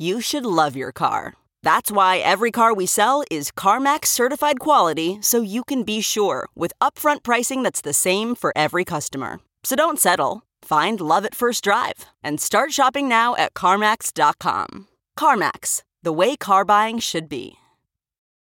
You should love your car. That's why every car we sell is CarMax certified quality so you can be sure with upfront pricing that's the same for every customer. So don't settle. Find love at first drive and start shopping now at CarMax.com. CarMax, the way car buying should be.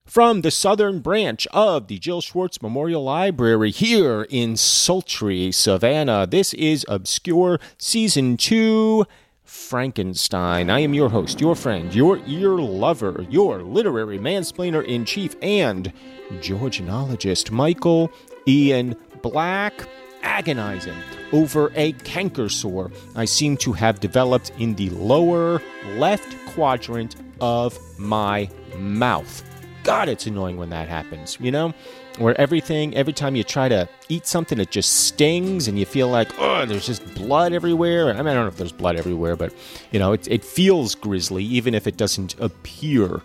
From the southern branch of the Jill Schwartz Memorial Library here in sultry Savannah, this is Obscure Season 2 Frankenstein. I am your host, your friend, your ear lover, your literary mansplainer in chief, and Georgianologist Michael Ian Black. Agonizing over a canker sore I seem to have developed in the lower left quadrant of my mouth. God, it's annoying when that happens, you know? Where everything, every time you try to eat something, it just stings and you feel like, oh, there's just blood everywhere. I mean, I don't know if there's blood everywhere, but, you know, it, it feels grisly even if it doesn't appear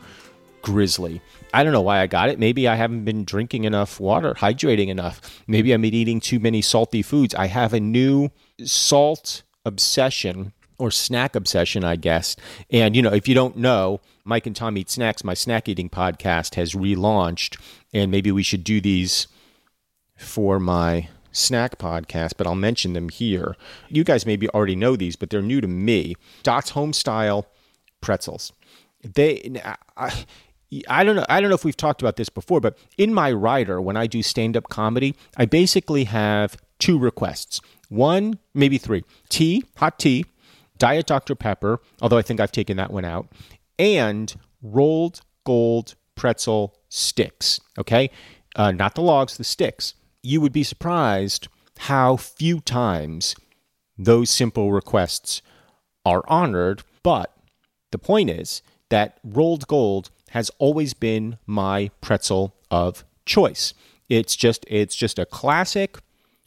grisly. I don't know why I got it. Maybe I haven't been drinking enough water, hydrating enough. Maybe I'm eating too many salty foods. I have a new salt obsession or snack obsession, I guess. And, you know, if you don't know, Mike and Tom Eat Snacks, my snack eating podcast, has relaunched. And maybe we should do these for my snack podcast, but I'll mention them here. You guys maybe already know these, but they're new to me. Dot's Homestyle pretzels. They, I, I don't know. I don't know if we've talked about this before, but in my rider, when I do stand up comedy, I basically have two requests. One, maybe three: tea, hot tea, Diet Dr. Pepper, although I think I've taken that one out, and Rold Gold pretzel sticks. Okay. Uh, not the logs, the sticks. You would be surprised how few times those simple requests are honored. But the point is that Rold Gold has always been my pretzel of choice. It's just it's just a classic,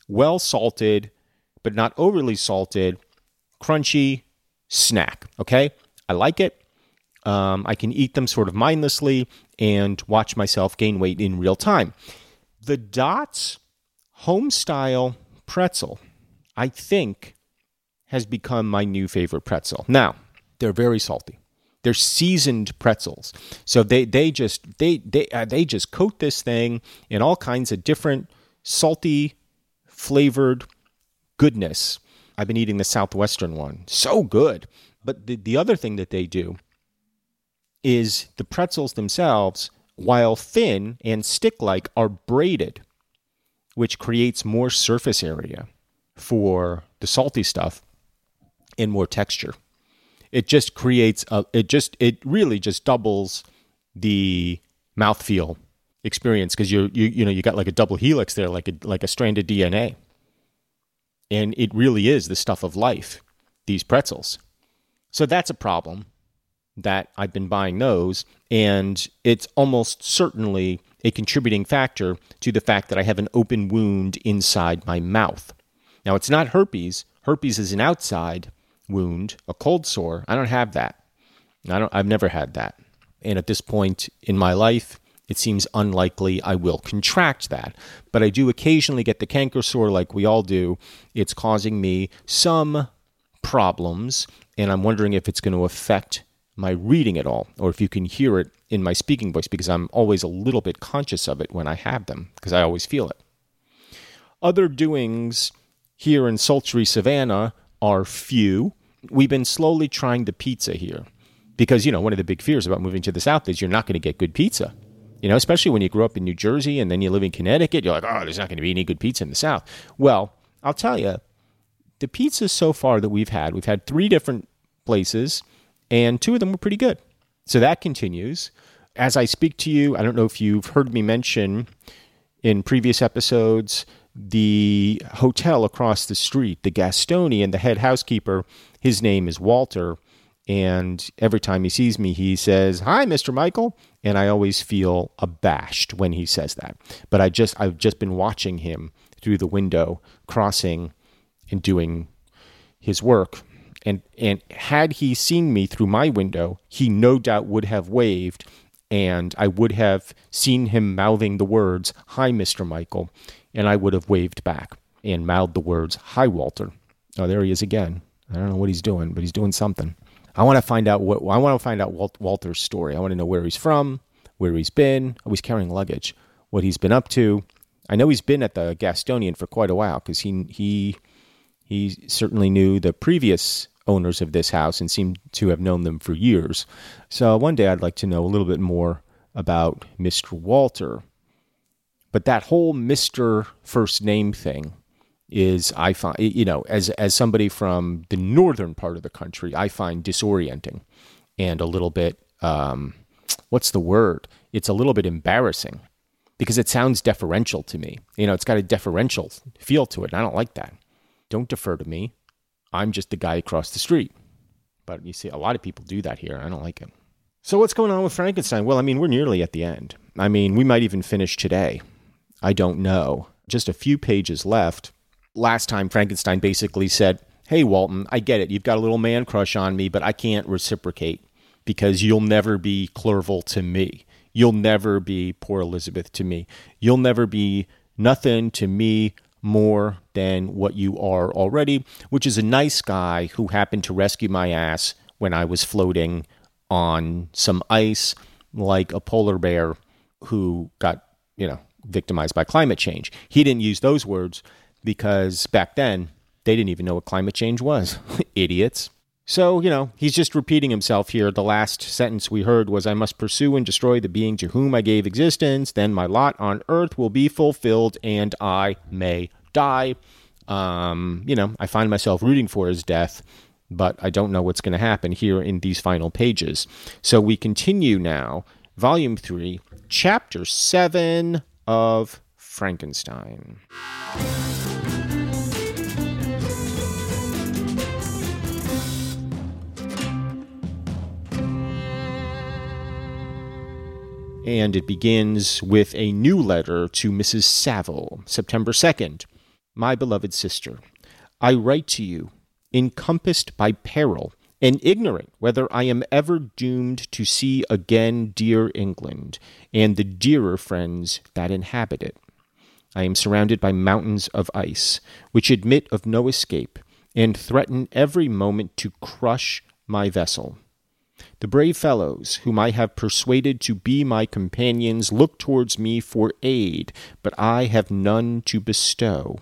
well salted, but not overly salted crunchy snack. Okay, I like it. Um, I can eat them sort of mindlessly and watch myself gain weight in real time. The Dots home style pretzel, I think, has become my new favorite pretzel. Now, they're very salty. They're seasoned pretzels, so they they just they they uh, they just coat this thing in all kinds of different salty flavored goodness I've been eating the Southwestern one. So good. But the, the other thing that they do is the pretzels themselves, while thin and stick like, are braided, which creates more surface area for the salty stuff and more texture. It just creates a, it just, it really just doubles the mouthfeel experience because you you you know you got like a double helix there like a like a strand of DNA and it really is the stuff of life, these pretzels. So that's a problem that I've been buying those. And it's almost certainly a contributing factor to the fact that I have an open wound inside my mouth. Now, it's not herpes. Herpes is an outside wound, a cold sore. I don't have that. I don't, I've never had that. And at this point in my life, it seems unlikely I will contract that. But I do occasionally get the canker sore like we all do. It's causing me some problems, and I'm wondering if it's going to affect my reading at all, or if you can hear it in my speaking voice, because I'm always a little bit conscious of it when I have them, because I always feel it. Other doings here in sultry Savannah are few. We've been slowly trying the pizza here because, you know, one of the big fears about moving to the South is you're not going to get good pizza. You know, especially when you grew up in New Jersey and then you live in Connecticut, you're like, oh, there's not going to be any good pizza in the South. Well, I'll tell you, the pizzas so far that we've had, we've had three different places, and two of them were pretty good. So that continues. As I speak to you, I don't know if you've heard me mention in previous episodes the hotel across the street, the Gastonian, the head housekeeper, his name is Walter. And every time he sees me, he says, Hi, Mr. Michael. And I always feel abashed when he says that. But I just I've just been watching him through the window, crossing and doing his work. And and had he seen me through my window, he no doubt would have waved and I would have seen him mouthing the words, Hi, Mr. Michael, and I would have waved back and mouthed the words, Hi, Walter. Oh, there he is again. I don't know what he's doing, but he's doing something. I want to find out what I want to find out Walt, Walter's story. I want to know where he's from, where he's been. Oh, he's carrying luggage. What he's been up to. I know he's been at the Gastonian for quite a while because he he he certainly knew the previous owners of this house and seemed to have known them for years. So one day I'd like to know a little bit more about Mr. Walter. But that whole Mr. first name thing is I find you know as as somebody from the northern part of the country, I find disorienting and a little bit um, what's the word? It's a little bit embarrassing because it sounds deferential to me. You know, it's got a deferential feel to it. And I don't like that. Don't defer to me. I'm just the guy across the street. But you see, a lot of people do that here. I don't like it. So, what's going on with Frankenstein? Well, I mean, we're nearly at the end. I mean, we might even finish today. I don't know. Just a few pages left last time Frankenstein basically said, Hey, Walton, I get it. You've got a little man crush on me, but I can't reciprocate because you'll never be Clerval to me. You'll never be poor Elizabeth to me. You'll never be nothing to me more than what you are already, which is a nice guy who happened to rescue my ass when I was floating on some ice like a polar bear who got, you know, victimized by climate change. He didn't use those words, because back then they didn't even know what climate change was. Idiots. So, you know, he's just repeating himself here. The last sentence we heard was I must pursue and destroy the being to whom I gave existence, then my lot on earth will be fulfilled and I may die. Um, you know, I find myself rooting for his death, but I don't know what's going to happen here in these final pages. So we continue now, volume 3, chapter 7 of Frankenstein. And it begins with a new letter to Mrs. Saville, September 2nd. My beloved sister, I write to you, encompassed by peril, and ignorant whether I am ever doomed to see again dear England and the dearer friends that inhabit it. I am surrounded by mountains of ice, which admit of no escape, and threaten every moment to crush my vessel. The brave fellows whom I have persuaded to be my companions look towards me for aid, but I have none to bestow.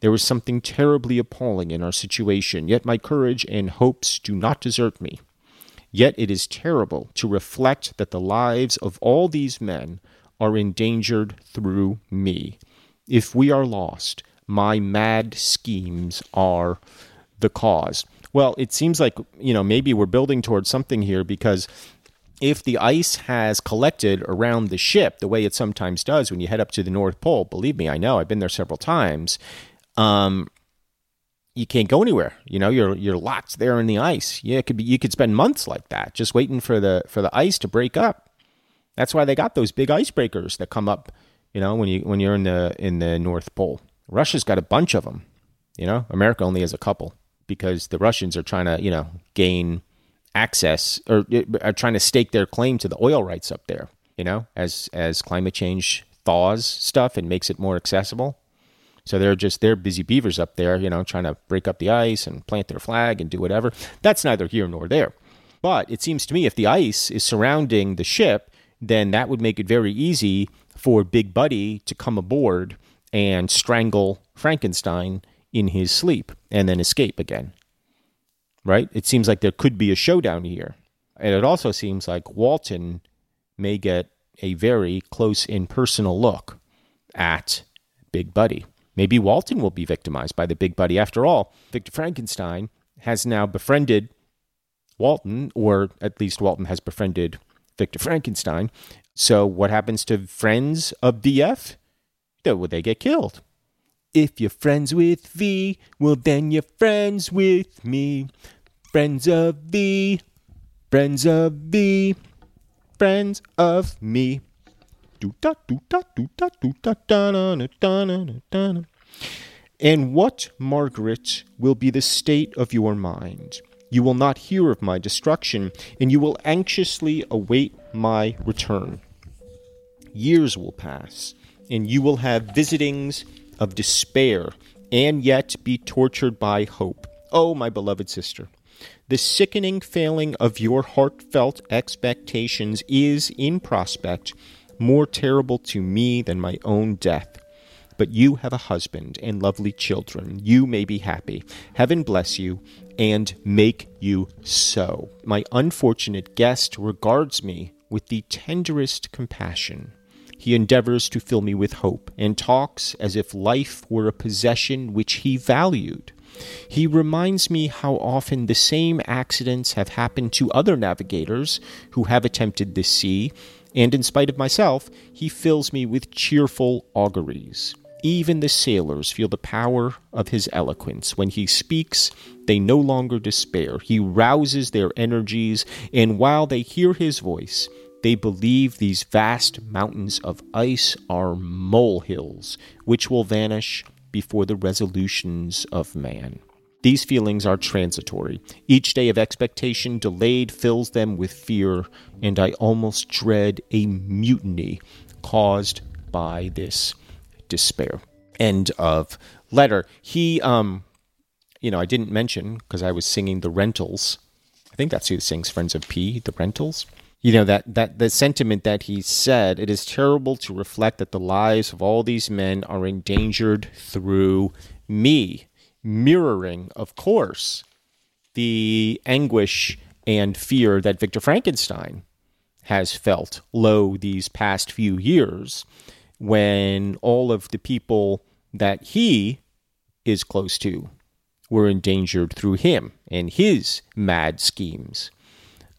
There is something terribly appalling in our situation, yet my courage and hopes do not desert me. Yet it is terrible to reflect that the lives of all these men are endangered through me. If we are lost, my mad schemes are the cause. Well, it seems like, you know, maybe we're building towards something here because if the ice has collected around the ship the way it sometimes does when you head up to the North Pole, believe me, I know, I've been there several times. Um, you can't go anywhere. You know, you're you're locked there in the ice. Yeah, it could be you could spend months like that, just waiting for the for the ice to break up. That's why they got those big icebreakers that come up, you know, when you when you're in the in the North Pole. Russia's got a bunch of them. You know, America only has a couple because the Russians are trying to, you know, gain access or uh, are trying to stake their claim to the oil rights up there. you know, as as climate change thaws stuff and makes it more accessible. So they're just they're busy beavers up there, you know, trying to break up the ice and plant their flag and do whatever. That's neither here nor there. But it seems to me if the ice is surrounding the ship, then that would make it very easy for Big Buddy to come aboard and strangle Frankenstein in his sleep and then escape again. Right? It seems like there could be a showdown here. And it also seems like Walton may get a very close and personal look at Big Buddy. Maybe Walton will be victimized by the Big Buddy. After all, Victor Frankenstein has now befriended Walton, or at least Walton has befriended Victor Frankenstein. So what happens to friends of DF? Well, they get killed. If you're friends with V, well, then you're friends with me. Friends of V, friends of V, friends of me. And what, Margaret, will be the state of your mind? You will not hear of my destruction, and you will anxiously await my return. Years will pass, and you will have visitings of despair, and yet be tortured by hope. Oh, my beloved sister, the sickening failing of your heartfelt expectations is, in prospect, more terrible to me than my own death. But you have a husband and lovely children. You may be happy. Heaven bless you and make you so. My unfortunate guest regards me with the tenderest compassion. He endeavors to fill me with hope and talks as if life were a possession which he valued. He reminds me how often the same accidents have happened to other navigators who have attempted this sea, and in spite of myself, he fills me with cheerful auguries. Even the sailors feel the power of his eloquence. When he speaks, they no longer despair. He rouses their energies, and while they hear his voice, they believe these vast mountains of ice are molehills, which will vanish before the resolutions of man. These feelings are transitory. Each day of expectation delayed fills them with fear, and I almost dread a mutiny caused by this despair. End of letter. He, um, you know, I didn't mention because I was singing the Rentals. I think that's who sings Friends of P, the Rentals. You know that that the sentiment that he said. It is terrible to reflect that the lives of all these men are endangered through me mirroring, of course, the anguish and fear that Victor Frankenstein has felt low these past few years when all of the people that he is close to were endangered through him and his mad schemes.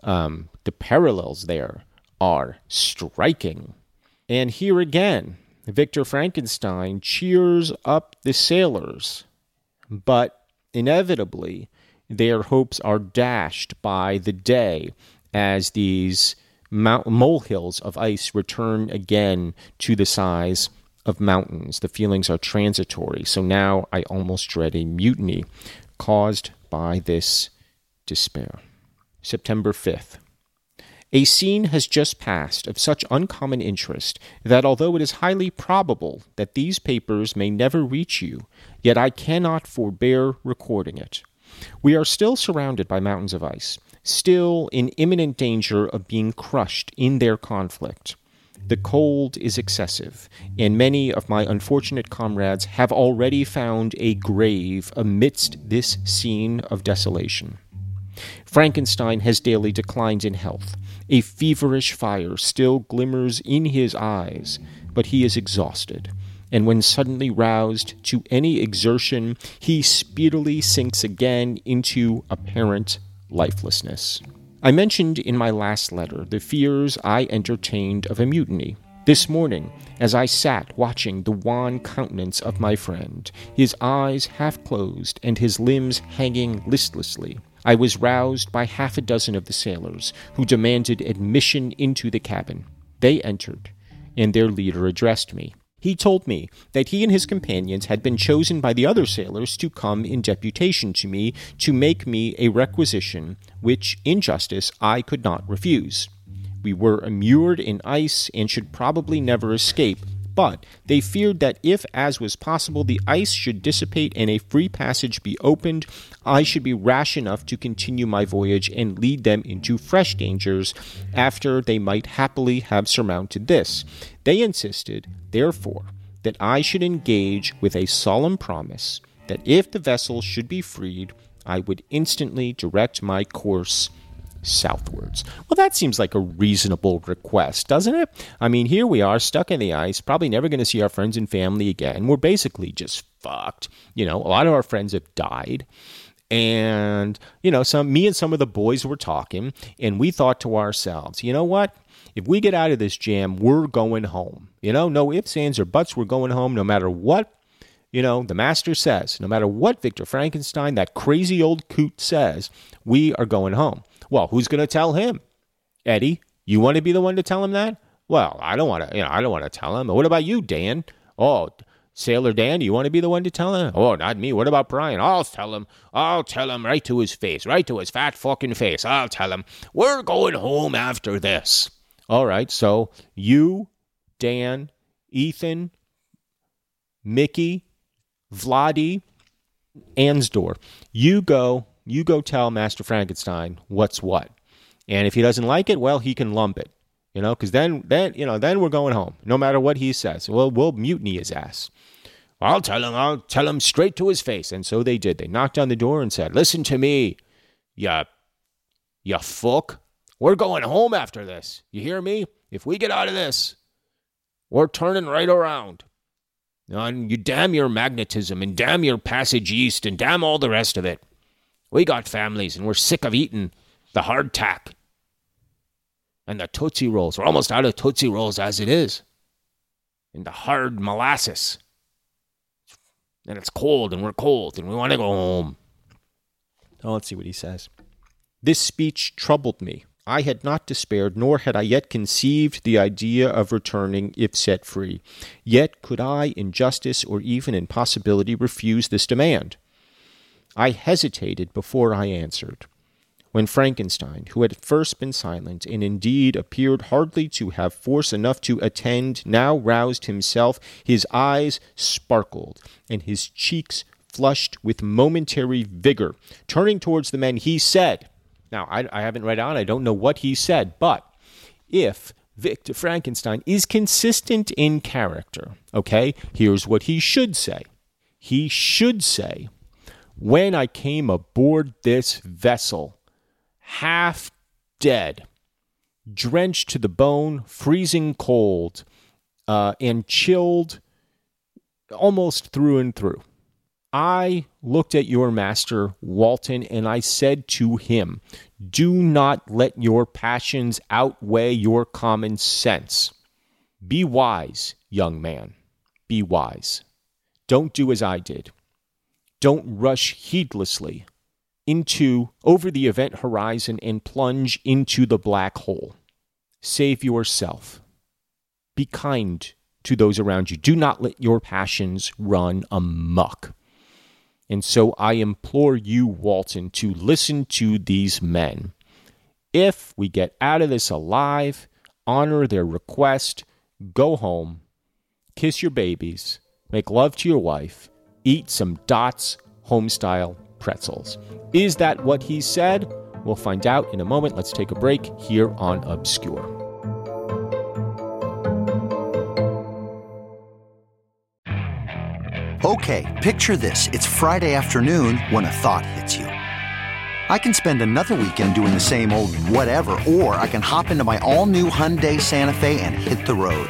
Um, the parallels there are striking. And here again, Victor Frankenstein cheers up the sailors but inevitably their hopes are dashed by the day as these molehills of ice return again to the size of mountains. The feelings are transitory, so now I almost dread a mutiny caused by this despair. September 5th. A scene has just passed of such uncommon interest that although it is highly probable that these papers may never reach you, yet I cannot forbear recording it. We are still surrounded by mountains of ice, still in imminent danger of being crushed in their conflict. The cold is excessive, and many of my unfortunate comrades have already found a grave amidst this scene of desolation. Frankenstein has daily declined in health, a feverish fire still glimmers in his eyes, but he is exhausted, and when suddenly roused to any exertion, he speedily sinks again into apparent lifelessness. I mentioned in my last letter the fears I entertained of a mutiny. This morning, as I sat watching the wan countenance of my friend, his eyes half closed and his limbs hanging listlessly, I was roused by half a dozen of the sailors, who demanded admission into the cabin. They entered, and their leader addressed me. He told me that he and his companions had been chosen by the other sailors to come in deputation to me to make me a requisition which, in justice, I could not refuse. We were immured in ice and should probably never escape, but they feared that if, as was possible, the ice should dissipate and a free passage be opened, I should be rash enough to continue my voyage and lead them into fresh dangers after they might happily have surmounted this. They insisted, therefore, that I should engage with a solemn promise that if the vessel should be freed, I would instantly direct my course southwards. Well, that seems like a reasonable request, doesn't it? I mean, here we are stuck in the ice, probably never going to see our friends and family again. We're basically just fucked. You know, a lot of our friends have died. And, you know, some me and some of the boys were talking, and we thought to ourselves, you know what? If we get out of this jam, we're going home. You know, no ifs, ands, or buts, we're going home no matter what you know, the master says, no matter what Victor Frankenstein, that crazy old coot says, we are going home. Well, who's going to tell him? Eddie, you want to be the one to tell him that? Well, I don't want to, you know, I don't want to tell him. What about you, Dan? Oh, Sailor Dan, you want to be the one to tell him? Oh, not me. What about Brian? I'll tell him. I'll tell him right to his face, right to his fat fucking face. I'll tell him. We're going home after this. All right. So you, Dan, Ethan, Mickey, Vladi, Ansdor, you go you go tell Master Frankenstein what's what. And if he doesn't like it, well, he can lump it. You know, because then, then, you know, then we're going home, no matter what he says. Well, we'll mutiny his ass. I'll tell him. I'll tell him straight to his face. And so they did. They knocked on the door and said, "Listen to me, ya, ya fuck. We're going home after this. You hear me? If we get out of this, we're turning right around. And you damn your magnetism and damn your passage east and damn all the rest of it. We got families and we're sick of eating the hardtack and the Tootsie Rolls. We're almost out of Tootsie Rolls as it is. And the hard molasses. And it's cold and we're cold and we want to go home. Oh, let's see what he says. This speech troubled me. I had not despaired, nor had I yet conceived the idea of returning if set free. Yet could I, in justice or even in possibility, refuse this demand. I hesitated before I answered. When Frankenstein, who had at first been silent, and indeed appeared hardly to have force enough to attend, now roused himself, his eyes sparkled, and his cheeks flushed with momentary vigor. Turning towards the men, he said, Now, I, I haven't read on, I don't know what he said, but if Victor Frankenstein is consistent in character, okay, here's what he should say. He should say, when I came aboard this vessel, half dead, drenched to the bone, freezing cold, uh, and chilled almost through and through. I looked at your master, Walton, and I said to him, Do not let your passions outweigh your common sense. Be wise, young man. Be wise. Don't do as I did. Don't rush heedlessly into over the event horizon and plunge into the black hole. Save yourself. Be kind to those around you. Do not let your passions run amuck. And so I implore you, Walton, to listen to these men. If we get out of this alive, honor their request, go home, kiss your babies, make love to your wife, eat some Dots homestyle pretzels. Is that what he said? We'll find out in a moment. Let's take a break here on Obscure. Okay, picture this. It's Friday afternoon when a thought hits you. I can spend another weekend doing the same old whatever, or I can hop into my all new Hyundai Santa Fe and hit the road.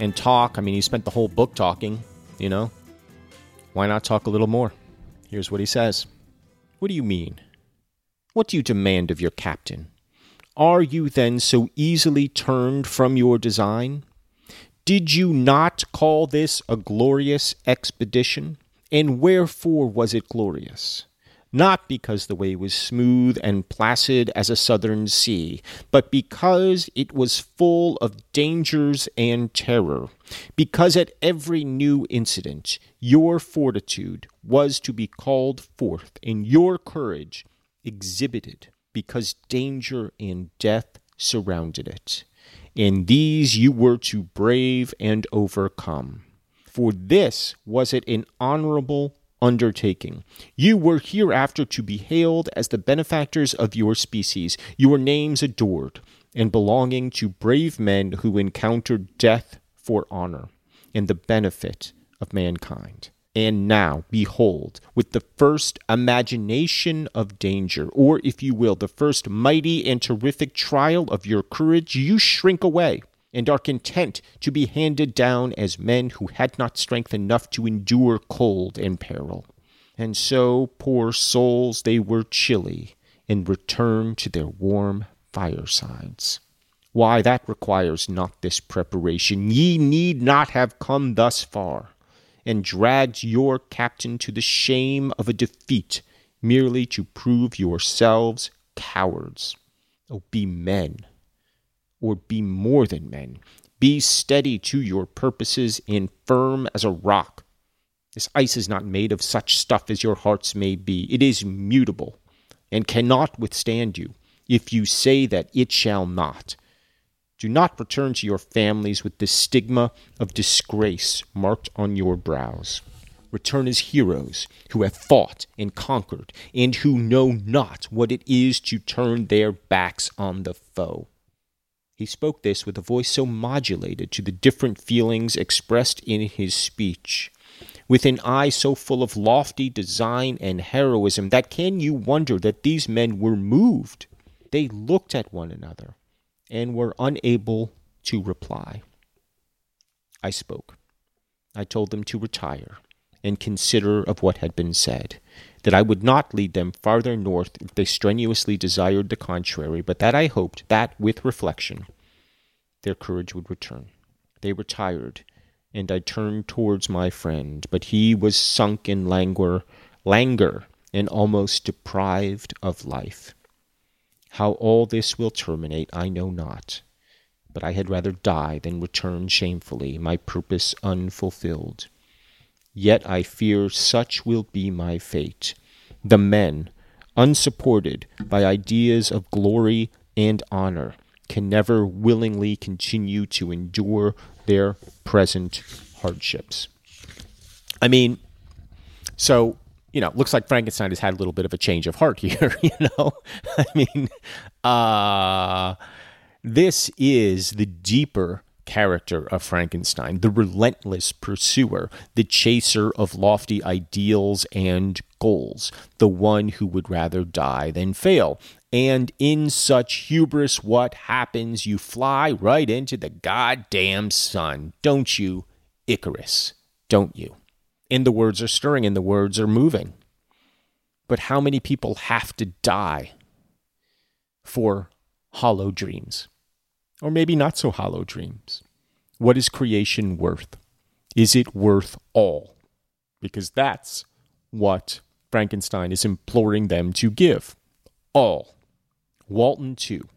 and talk. I mean, he spent the whole book talking, you know? Why not talk a little more? Here's what he says What do you mean? What do you demand of your captain? Are you then so easily turned from your design? Did you not call this a glorious expedition? And wherefore was it glorious? Not because the way was smooth and placid as a southern sea, but because it was full of dangers and terror, because at every new incident your fortitude was to be called forth, and your courage exhibited, because danger and death surrounded it. And these you were to brave and overcome. For this was it an honorable undertaking. You were hereafter to be hailed as the benefactors of your species, your names adored, and belonging to brave men who encountered death for honor and the benefit of mankind. And now, behold, with the first imagination of danger, or if you will, the first mighty and terrific trial of your courage, you shrink away and are content to be handed down as men who had not strength enough to endure cold and peril. And so, poor souls, they were chilly and returned to their warm firesides. Why, that requires not this preparation. Ye need not have come thus far, and dragged your captain to the shame of a defeat, merely to prove yourselves cowards. Oh, be men or be more than men. Be steady to your purposes and firm as a rock. This ice is not made of such stuff as your hearts may be. It is mutable and cannot withstand you if you say that it shall not. Do not return to your families with the stigma of disgrace marked on your brows. Return as heroes who have fought and conquered and who know not what it is to turn their backs on the foe. He spoke this with a voice so modulated to the different feelings expressed in his speech, with an eye so full of lofty design and heroism, that can you wonder that these men were moved? They looked at one another and were unable to reply. I spoke. I told them to retire and consider of what had been said, that I would not lead them farther north if they strenuously desired the contrary, but that I hoped that, with reflection, their courage would return. They retired, and I turned towards my friend, but he was sunk in languor, languor, and almost deprived of life. How all this will terminate, I know not, but I had rather die than return shamefully, my purpose unfulfilled. Yet I fear such will be my fate. The men, unsupported by ideas of glory and honor, can never willingly continue to endure their present hardships. I mean, so, you know, looks like Frankenstein has had a little bit of a change of heart here, you know? I mean, uh, this is the deeper character of Frankenstein, the relentless pursuer, the chaser of lofty ideals and goals, the one who would rather die than fail. And in such hubris, what happens? You fly right into the goddamn sun, don't you, Icarus? Don't you? And the words are stirring and the words are moving. But how many people have to die for hollow dreams? Or maybe not so hollow dreams. What is creation worth? Is it worth all? Because that's what Frankenstein is imploring them to give. All. Walton, too,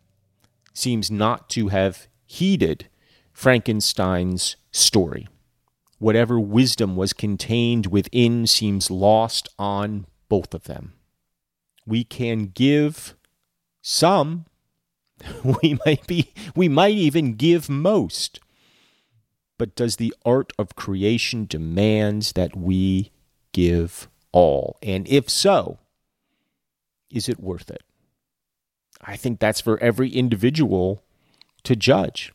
seems not to have heeded Frankenstein's story. Whatever wisdom was contained within seems lost on both of them. We can give some, we might be we might even give most. But does the art of creation demands that we give all? And if so, is it worth it? I think that's for every individual to judge.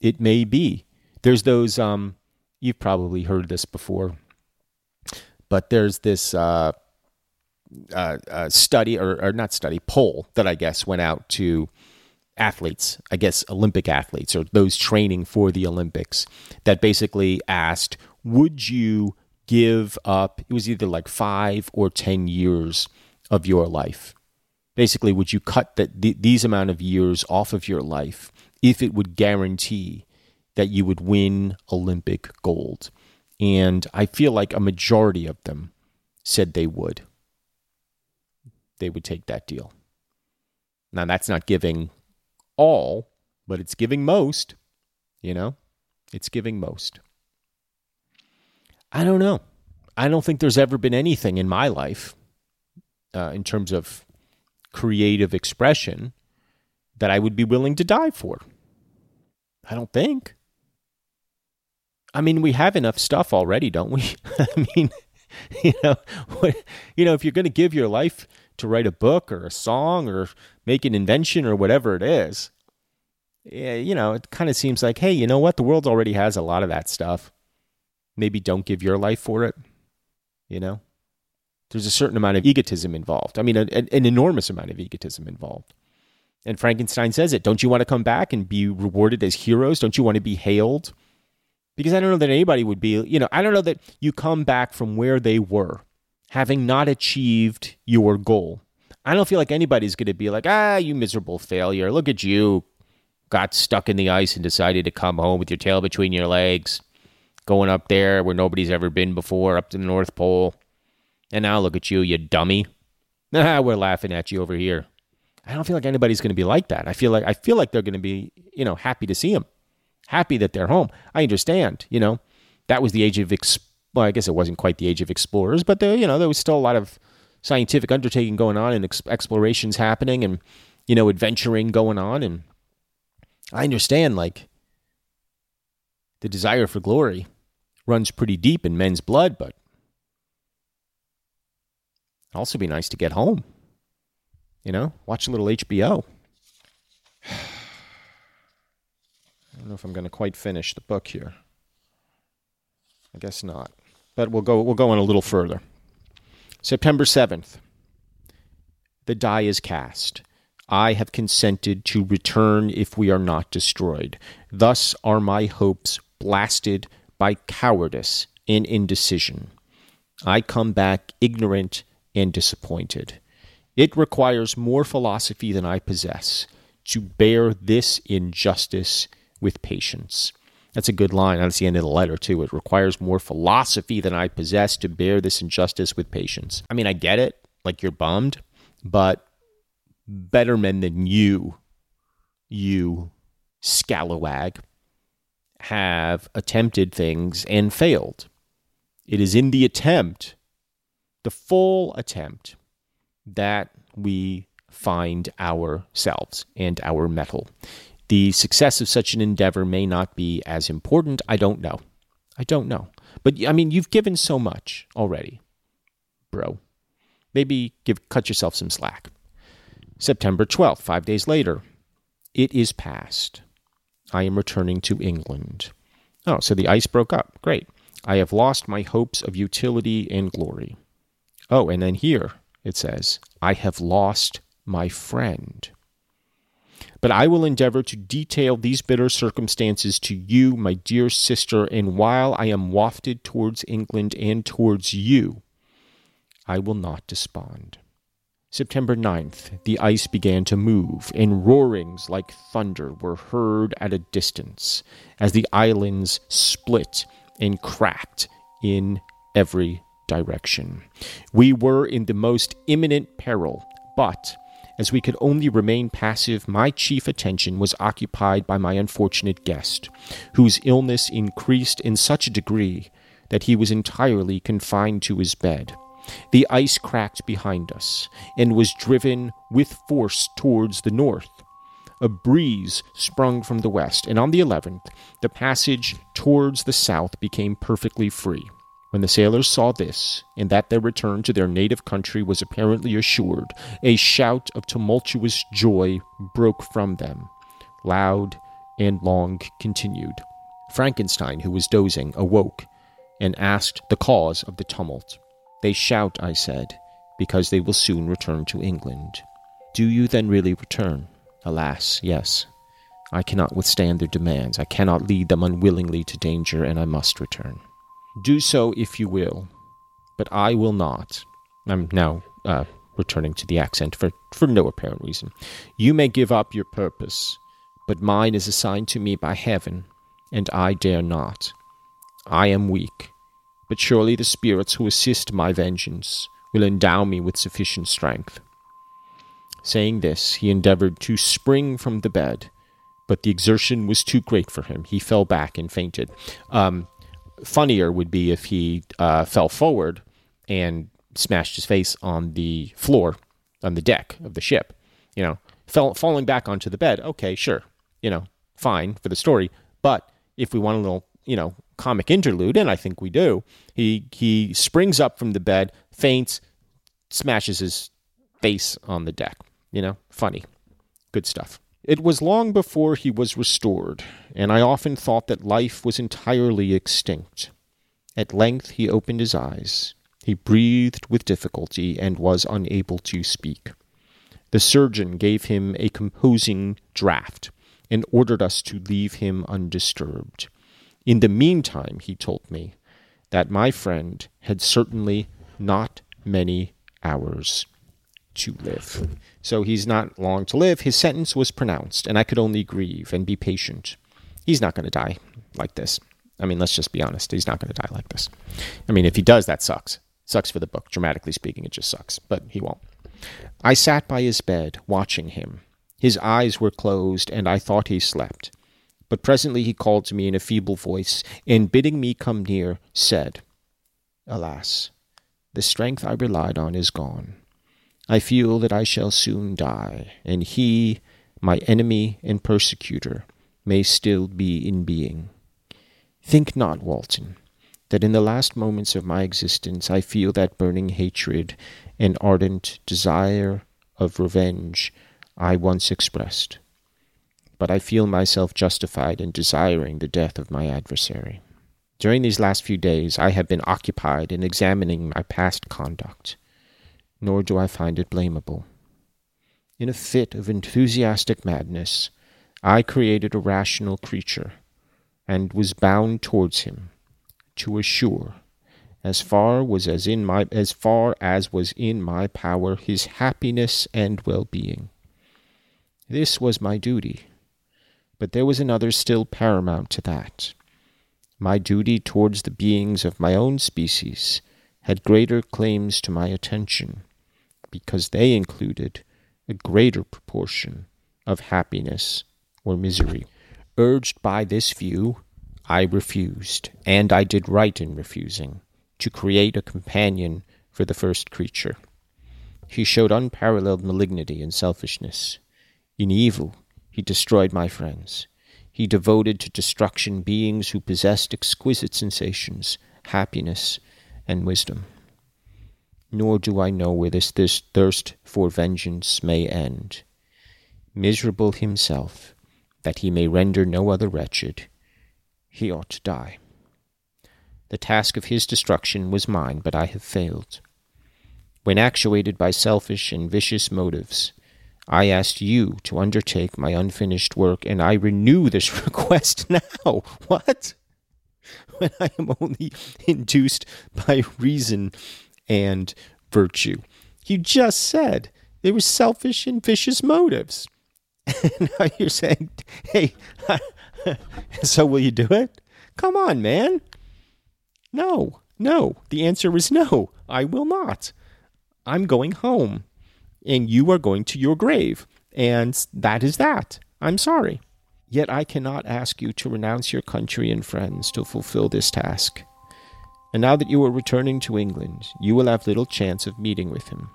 It may be. There's those um you've probably heard this before, but there's this uh, uh, uh, study or, or not study poll that I guess went out to athletes, I guess Olympic athletes or those training for the Olympics, that basically asked, would you give up? It was either like five or ten years of your life. Basically, would you cut that th- these amount of years off of your life if it would guarantee that you would win Olympic gold. And I feel like a majority of them said they would. They would take that deal. Now, that's not giving all, but it's giving most. You know, it's giving most. I don't know. I don't think there's ever been anything in my life uh, in terms of creative expression that I would be willing to die for. I don't think. I mean, we have enough stuff already, don't we? I mean, you know, you know, if you're going to give your life to write a book or a song or make an invention or whatever it is, you know, it kind of seems like, hey, you know what? The world already has a lot of that stuff. Maybe don't give your life for it. You know, there's a certain amount of egotism involved. I mean, a, a, an enormous amount of egotism involved. And Frankenstein says it. Don't you want to come back and be rewarded as heroes? Don't you want to be hailed? Because I don't know that anybody would be, you know, I don't know that you come back from where they were, having not achieved your goal. I don't feel like anybody's going to be like, ah, you miserable failure. Look at you. Got stuck in the ice and decided to come home with your tail between your legs, going up there where nobody's ever been before, up to the North Pole. And now look at you, you dummy. Ah, we're laughing at you over here. I don't feel like anybody's going to be like that. I feel like I feel like they're going to be, you know, happy to see him, happy that they're home. I understand, you know, that was the age of ex- well, I guess it wasn't quite the age of explorers, but there, you know, there was still a lot of scientific undertaking going on and ex- explorations happening and you know, adventuring going on and I understand like the desire for glory runs pretty deep in men's blood, but also be nice to get home. You know, watch a little HBO. I don't know if I'm going to quite finish the book here. I guess not. But we'll go we'll go on a little further. September 7th. The die is cast. I have consented to return if we are not destroyed. Thus are my hopes blasted by cowardice and indecision. I come back ignorant and disappointed. It requires more philosophy than I possess to bear this injustice with patience. That's a good line. That's the end of the letter, too. It requires more philosophy than I possess to bear this injustice with patience. I mean, I get it. Like, you're bummed, but better men than you, you scalawag, have attempted things and failed. It is in the attempt, the full attempt, that we find ourselves and our mettle. The success of such an endeavor may not be as important. I don't know. I don't know. But I mean, you've given so much already, bro. Maybe give cut yourself some slack. September 12th, five days later. It is past. I am returning to England. Oh, so the ice broke up. Great. I have lost my hopes of utility and glory. Oh, and then here, it says, I have lost my friend. But I will endeavor to detail these bitter circumstances to you, my dear sister, and while I am wafted towards England and towards you, I will not despond. September 9th, the ice began to move, and roarings like thunder were heard at a distance as the islands split and cracked in every direction. We were in the most imminent peril, but As we could only remain passive, my chief attention was occupied by my unfortunate guest, whose illness increased in such a degree that he was entirely confined to his bed. The ice cracked behind us and was driven with force towards the north. A breeze sprung from the west, and on the 11th, the passage towards the south became perfectly free. When the sailors saw this, and that their return to their native country was apparently assured, a shout of tumultuous joy broke from them, loud and long continued. Frankenstein, who was dozing, awoke and asked the cause of the tumult. They shout, I said, because they will soon return to England. Do you then really return? Alas, yes. I cannot withstand their demands. I cannot lead them unwillingly to danger, and I must return. Do so if you will, but I will not. I'm now uh, returning to the accent for, for no apparent reason. You may give up your purpose, but mine is assigned to me by heaven, and I dare not. I am weak, but surely the spirits who assist my vengeance will endow me with sufficient strength. Saying this, he endeavored to spring from the bed, but the exertion was too great for him. He fell back and fainted. Um, funnier would be if he uh, fell forward and smashed his face on the floor, on the deck of the ship. You know, fell, falling back onto the bed. Okay, sure. You know, fine for the story. But if we want a little, you know, comic interlude, and I think we do, he he springs up from the bed, faints, smashes his face on the deck. You know, funny, good stuff. It was long before he was restored, and I often thought that life was entirely extinct. At length he opened his eyes. He breathed with difficulty and was unable to speak. The surgeon gave him a composing draught and ordered us to leave him undisturbed. In the meantime, he told me that my friend had certainly not many hours to live. So he's not long to live. His sentence was pronounced, and I could only grieve and be patient. He's not going to die like this. I mean, let's just be honest. He's not going to die like this. I mean, if he does, that sucks. Sucks for the book. Dramatically speaking, it just sucks, but he won't. I sat by his bed, watching him. His eyes were closed, and I thought he slept. But presently he called to me in a feeble voice, and bidding me come near, said, Alas, the strength I relied on is gone. I feel that I shall soon die, and he, my enemy and persecutor, may still be in being. Think not, Walton, that in the last moments of my existence I feel that burning hatred and ardent desire of revenge I once expressed. But I feel myself justified in desiring the death of my adversary. During these last few days I have been occupied in examining my past conduct nor do I find it blamable. In a fit of enthusiastic madness, I created a rational creature, and was bound towards him, to assure, as far was as in my as far as was in my power, his happiness and well-being. This was my duty, but there was another still paramount to that. My duty towards the beings of my own species had greater claims to my attention because they included a greater proportion of happiness or misery. Urged by this view, I refused, and I did right in refusing, to create a companion for the first creature. He showed unparalleled malignity and selfishness. In evil, he destroyed my friends. He devoted to destruction beings who possessed exquisite sensations, happiness, and wisdom nor do I know where this, this thirst for vengeance may end. Miserable himself, that he may render no other wretched, he ought to die. The task of his destruction was mine, but I have failed. When actuated by selfish and vicious motives, I asked you to undertake my unfinished work, and I renew this request now. What? When I am only induced by reason and virtue. You just said there were selfish and vicious motives. And now you're saying, hey, so will you do it? Come on, man. No, no. The answer is no, I will not. I'm going home. and you are going to your grave. And that is that. I'm sorry. Yet I cannot ask you to renounce your country and friends to fulfill this task. And now that you are returning to England, you will have little chance of meeting with him.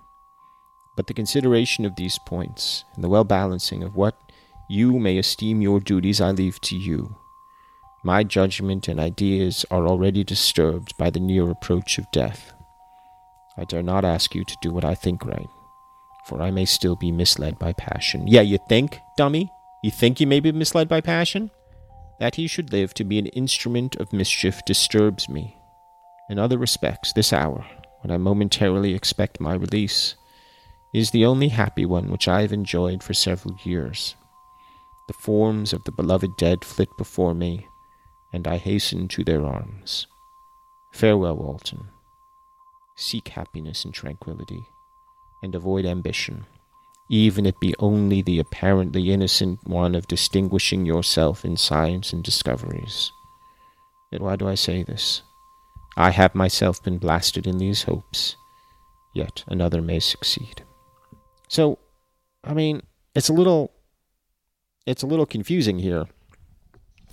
But the consideration of these points, and the well balancing of what you may esteem your duties, I leave to you. My judgment and ideas are already disturbed by the near approach of death. I dare not ask you to do what I think right, for I may still be misled by passion. Yeah, you think, dummy? You think you may be misled by passion? That he should live to be an instrument of mischief disturbs me. In other respects, this hour, when I momentarily expect my release, is the only happy one which I have enjoyed for several years. The forms of the beloved dead flit before me, and I hasten to their arms. Farewell, Walton. Seek happiness and tranquillity, and avoid ambition, even it be only the apparently innocent one of distinguishing yourself in science and discoveries. Yet why do I say this? I have myself been blasted in these hopes, yet another may succeed. So, I mean, it's a little it's a little confusing here.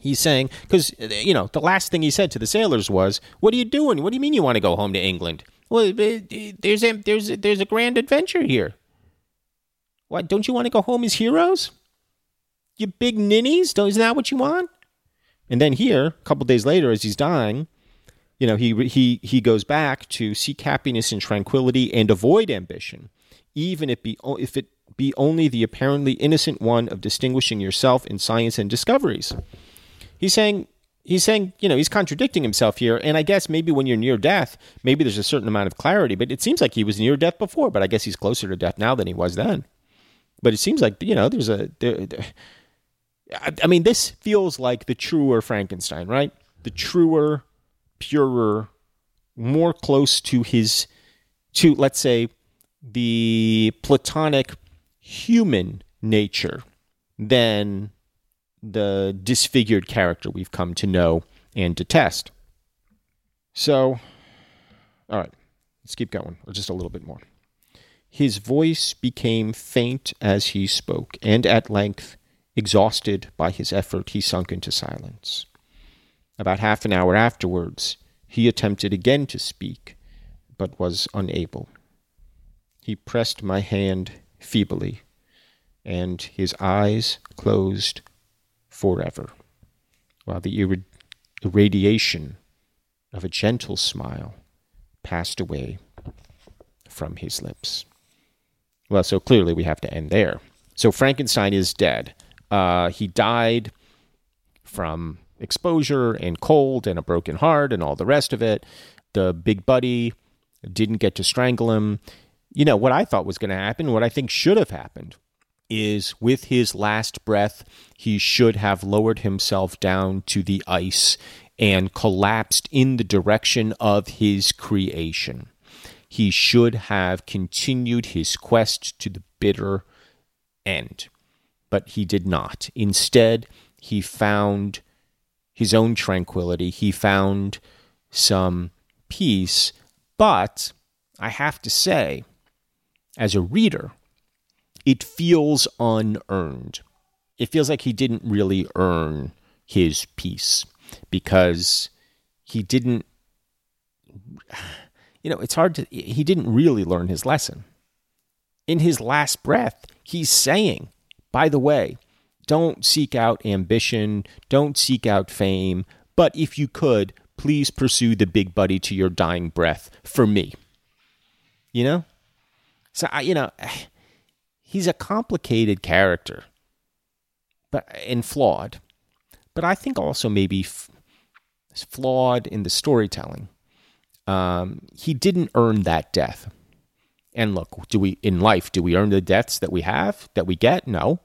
He's saying because you know the last thing he said to the sailors was, "What are you doing? What do you mean you want to go home to England? Well, eh, eh, there's a there's a, there's a grand adventure here. What don't you want to go home as heroes? You big ninnies? Don't, isn't that what you want?" And then here, a couple days later, as he's dying, you know, he he he goes back to seek happiness and tranquility and avoid ambition even if, be, if it be only the apparently innocent one of distinguishing yourself in science and discoveries. He's saying he's saying, you know, he's contradicting himself here. And I guess maybe when you're near death, maybe there's a certain amount of clarity, but it seems like he was near death before, but I guess he's closer to death now than he was then. But it seems like, you know, there's a, there, there, I mean, this feels like the truer Frankenstein, right? The truer, purer, more close to his, to, let's say, the platonic human nature than the disfigured character we've come to know and detest. So, all right, let's keep going, or just a little bit more. His voice became faint as he spoke, and at length, exhausted by his effort, he sunk into silence. About half an hour afterwards, he attempted again to speak, but was unable. He pressed my hand feebly, and his eyes closed forever, while the ir- irradiation of a gentle smile passed away from his lips. Well, so clearly we have to end there. So Frankenstein is dead. Uh, he died from exposure and cold and a broken heart and all the rest of it. The big buddy didn't get to strangle him you know, what I thought was going to happen, what I think should have happened, is with his last breath, he should have lowered himself down to the ice and collapsed in the direction of his creation. He should have continued his quest to the bitter end, but he did not. Instead, he found his own tranquility, he found some peace, but I have to say, as a reader, it feels unearned. It feels like he didn't really earn his peace because he didn't, you know, it's hard to, he didn't really learn his lesson. In his last breath, he's saying, by the way, don't seek out ambition, don't seek out fame, but if you could, please pursue the big buddy to your dying breath for me. You know? So I, you know, he's a complicated character, but and flawed. But I think also maybe f- flawed in the storytelling. Um, he didn't earn that death. And look, do we in life do we earn the deaths that we have that we get? No,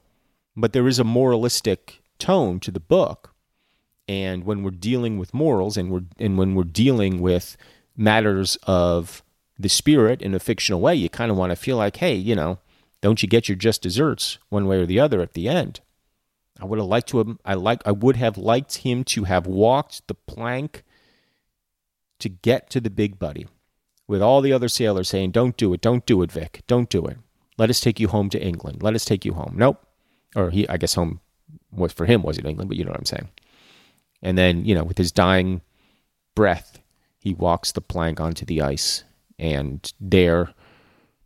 but there is a moralistic tone to the book. And when we're dealing with morals, and we're and when we're dealing with matters of the spirit in a fictional way, you kind of want to feel like, hey, you know, don't you get your just desserts one way or the other at the end? I would have liked to have, I like I would have liked him to have walked the plank to get to the big buddy with all the other sailors saying, Don't do it, don't do it, Vic, don't do it. Let us take you home to England. Let us take you home. Nope. Or he, I guess home was for him was in England, but you know what I'm saying. And then, you know, with his dying breath, he walks the plank onto the ice. And there,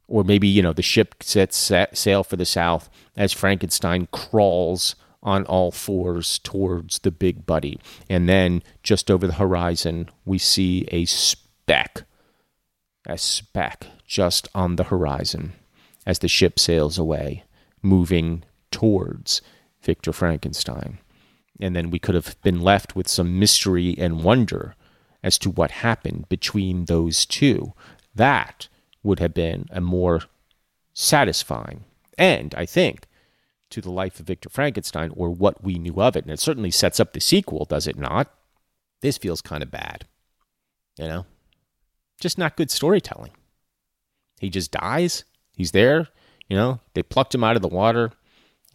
or maybe, you know, the ship sets sail for the south as Frankenstein crawls on all fours towards the big buddy. And then just over the horizon, we see a speck, a speck just on the horizon as the ship sails away, moving towards Victor Frankenstein. And then we could have been left with some mystery and wonder as to what happened between those two. That would have been a more satisfying end, I think, to the life of Victor Frankenstein or what we knew of it. And it certainly sets up the sequel, does it not? This feels kind of bad. You know? Just not good storytelling. He just dies. He's there. You know, they plucked him out of the water.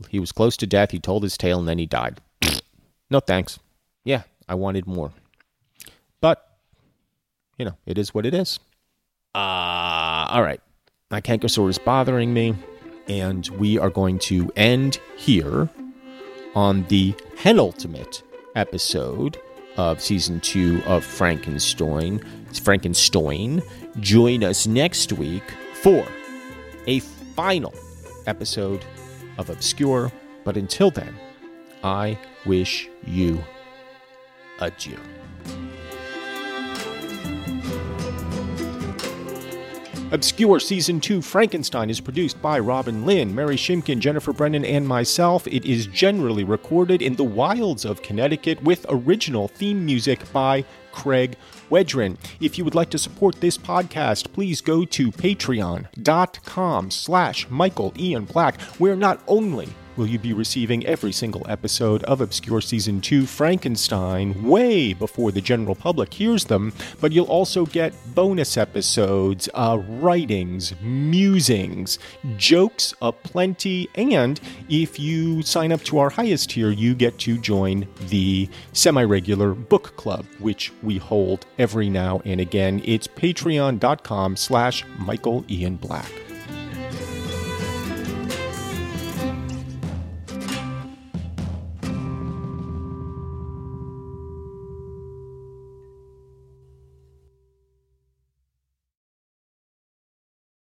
He was close to death. He told his tale and then he died. no thanks. Yeah, I wanted more. But, you know, it is what it is. Uh, all right. My sore is bothering me. And we are going to end here on the penultimate episode of season two of Frankenstein. It's Frankenstein. Join us next week for a final episode of Obscure. But until then, I wish you adieu. Obscure Season 2 Frankenstein is produced by Robin Lynn, Mary Shimkin, Jennifer Brennan, and myself. It is generally recorded in the wilds of Connecticut with original theme music by Craig Wedren. If you would like to support this podcast, please go to patreon.com slash Michael Ian Black, where not only will you be receiving every single episode of Obscure Season 2 Frankenstein way before the general public hears them, but you'll also get bonus episodes, uh, writings, musings, jokes aplenty, and if you sign up to our highest tier, you get to join the semi regular book club, which we hold every now and again. It's patreon.com slash Michael Ian Black.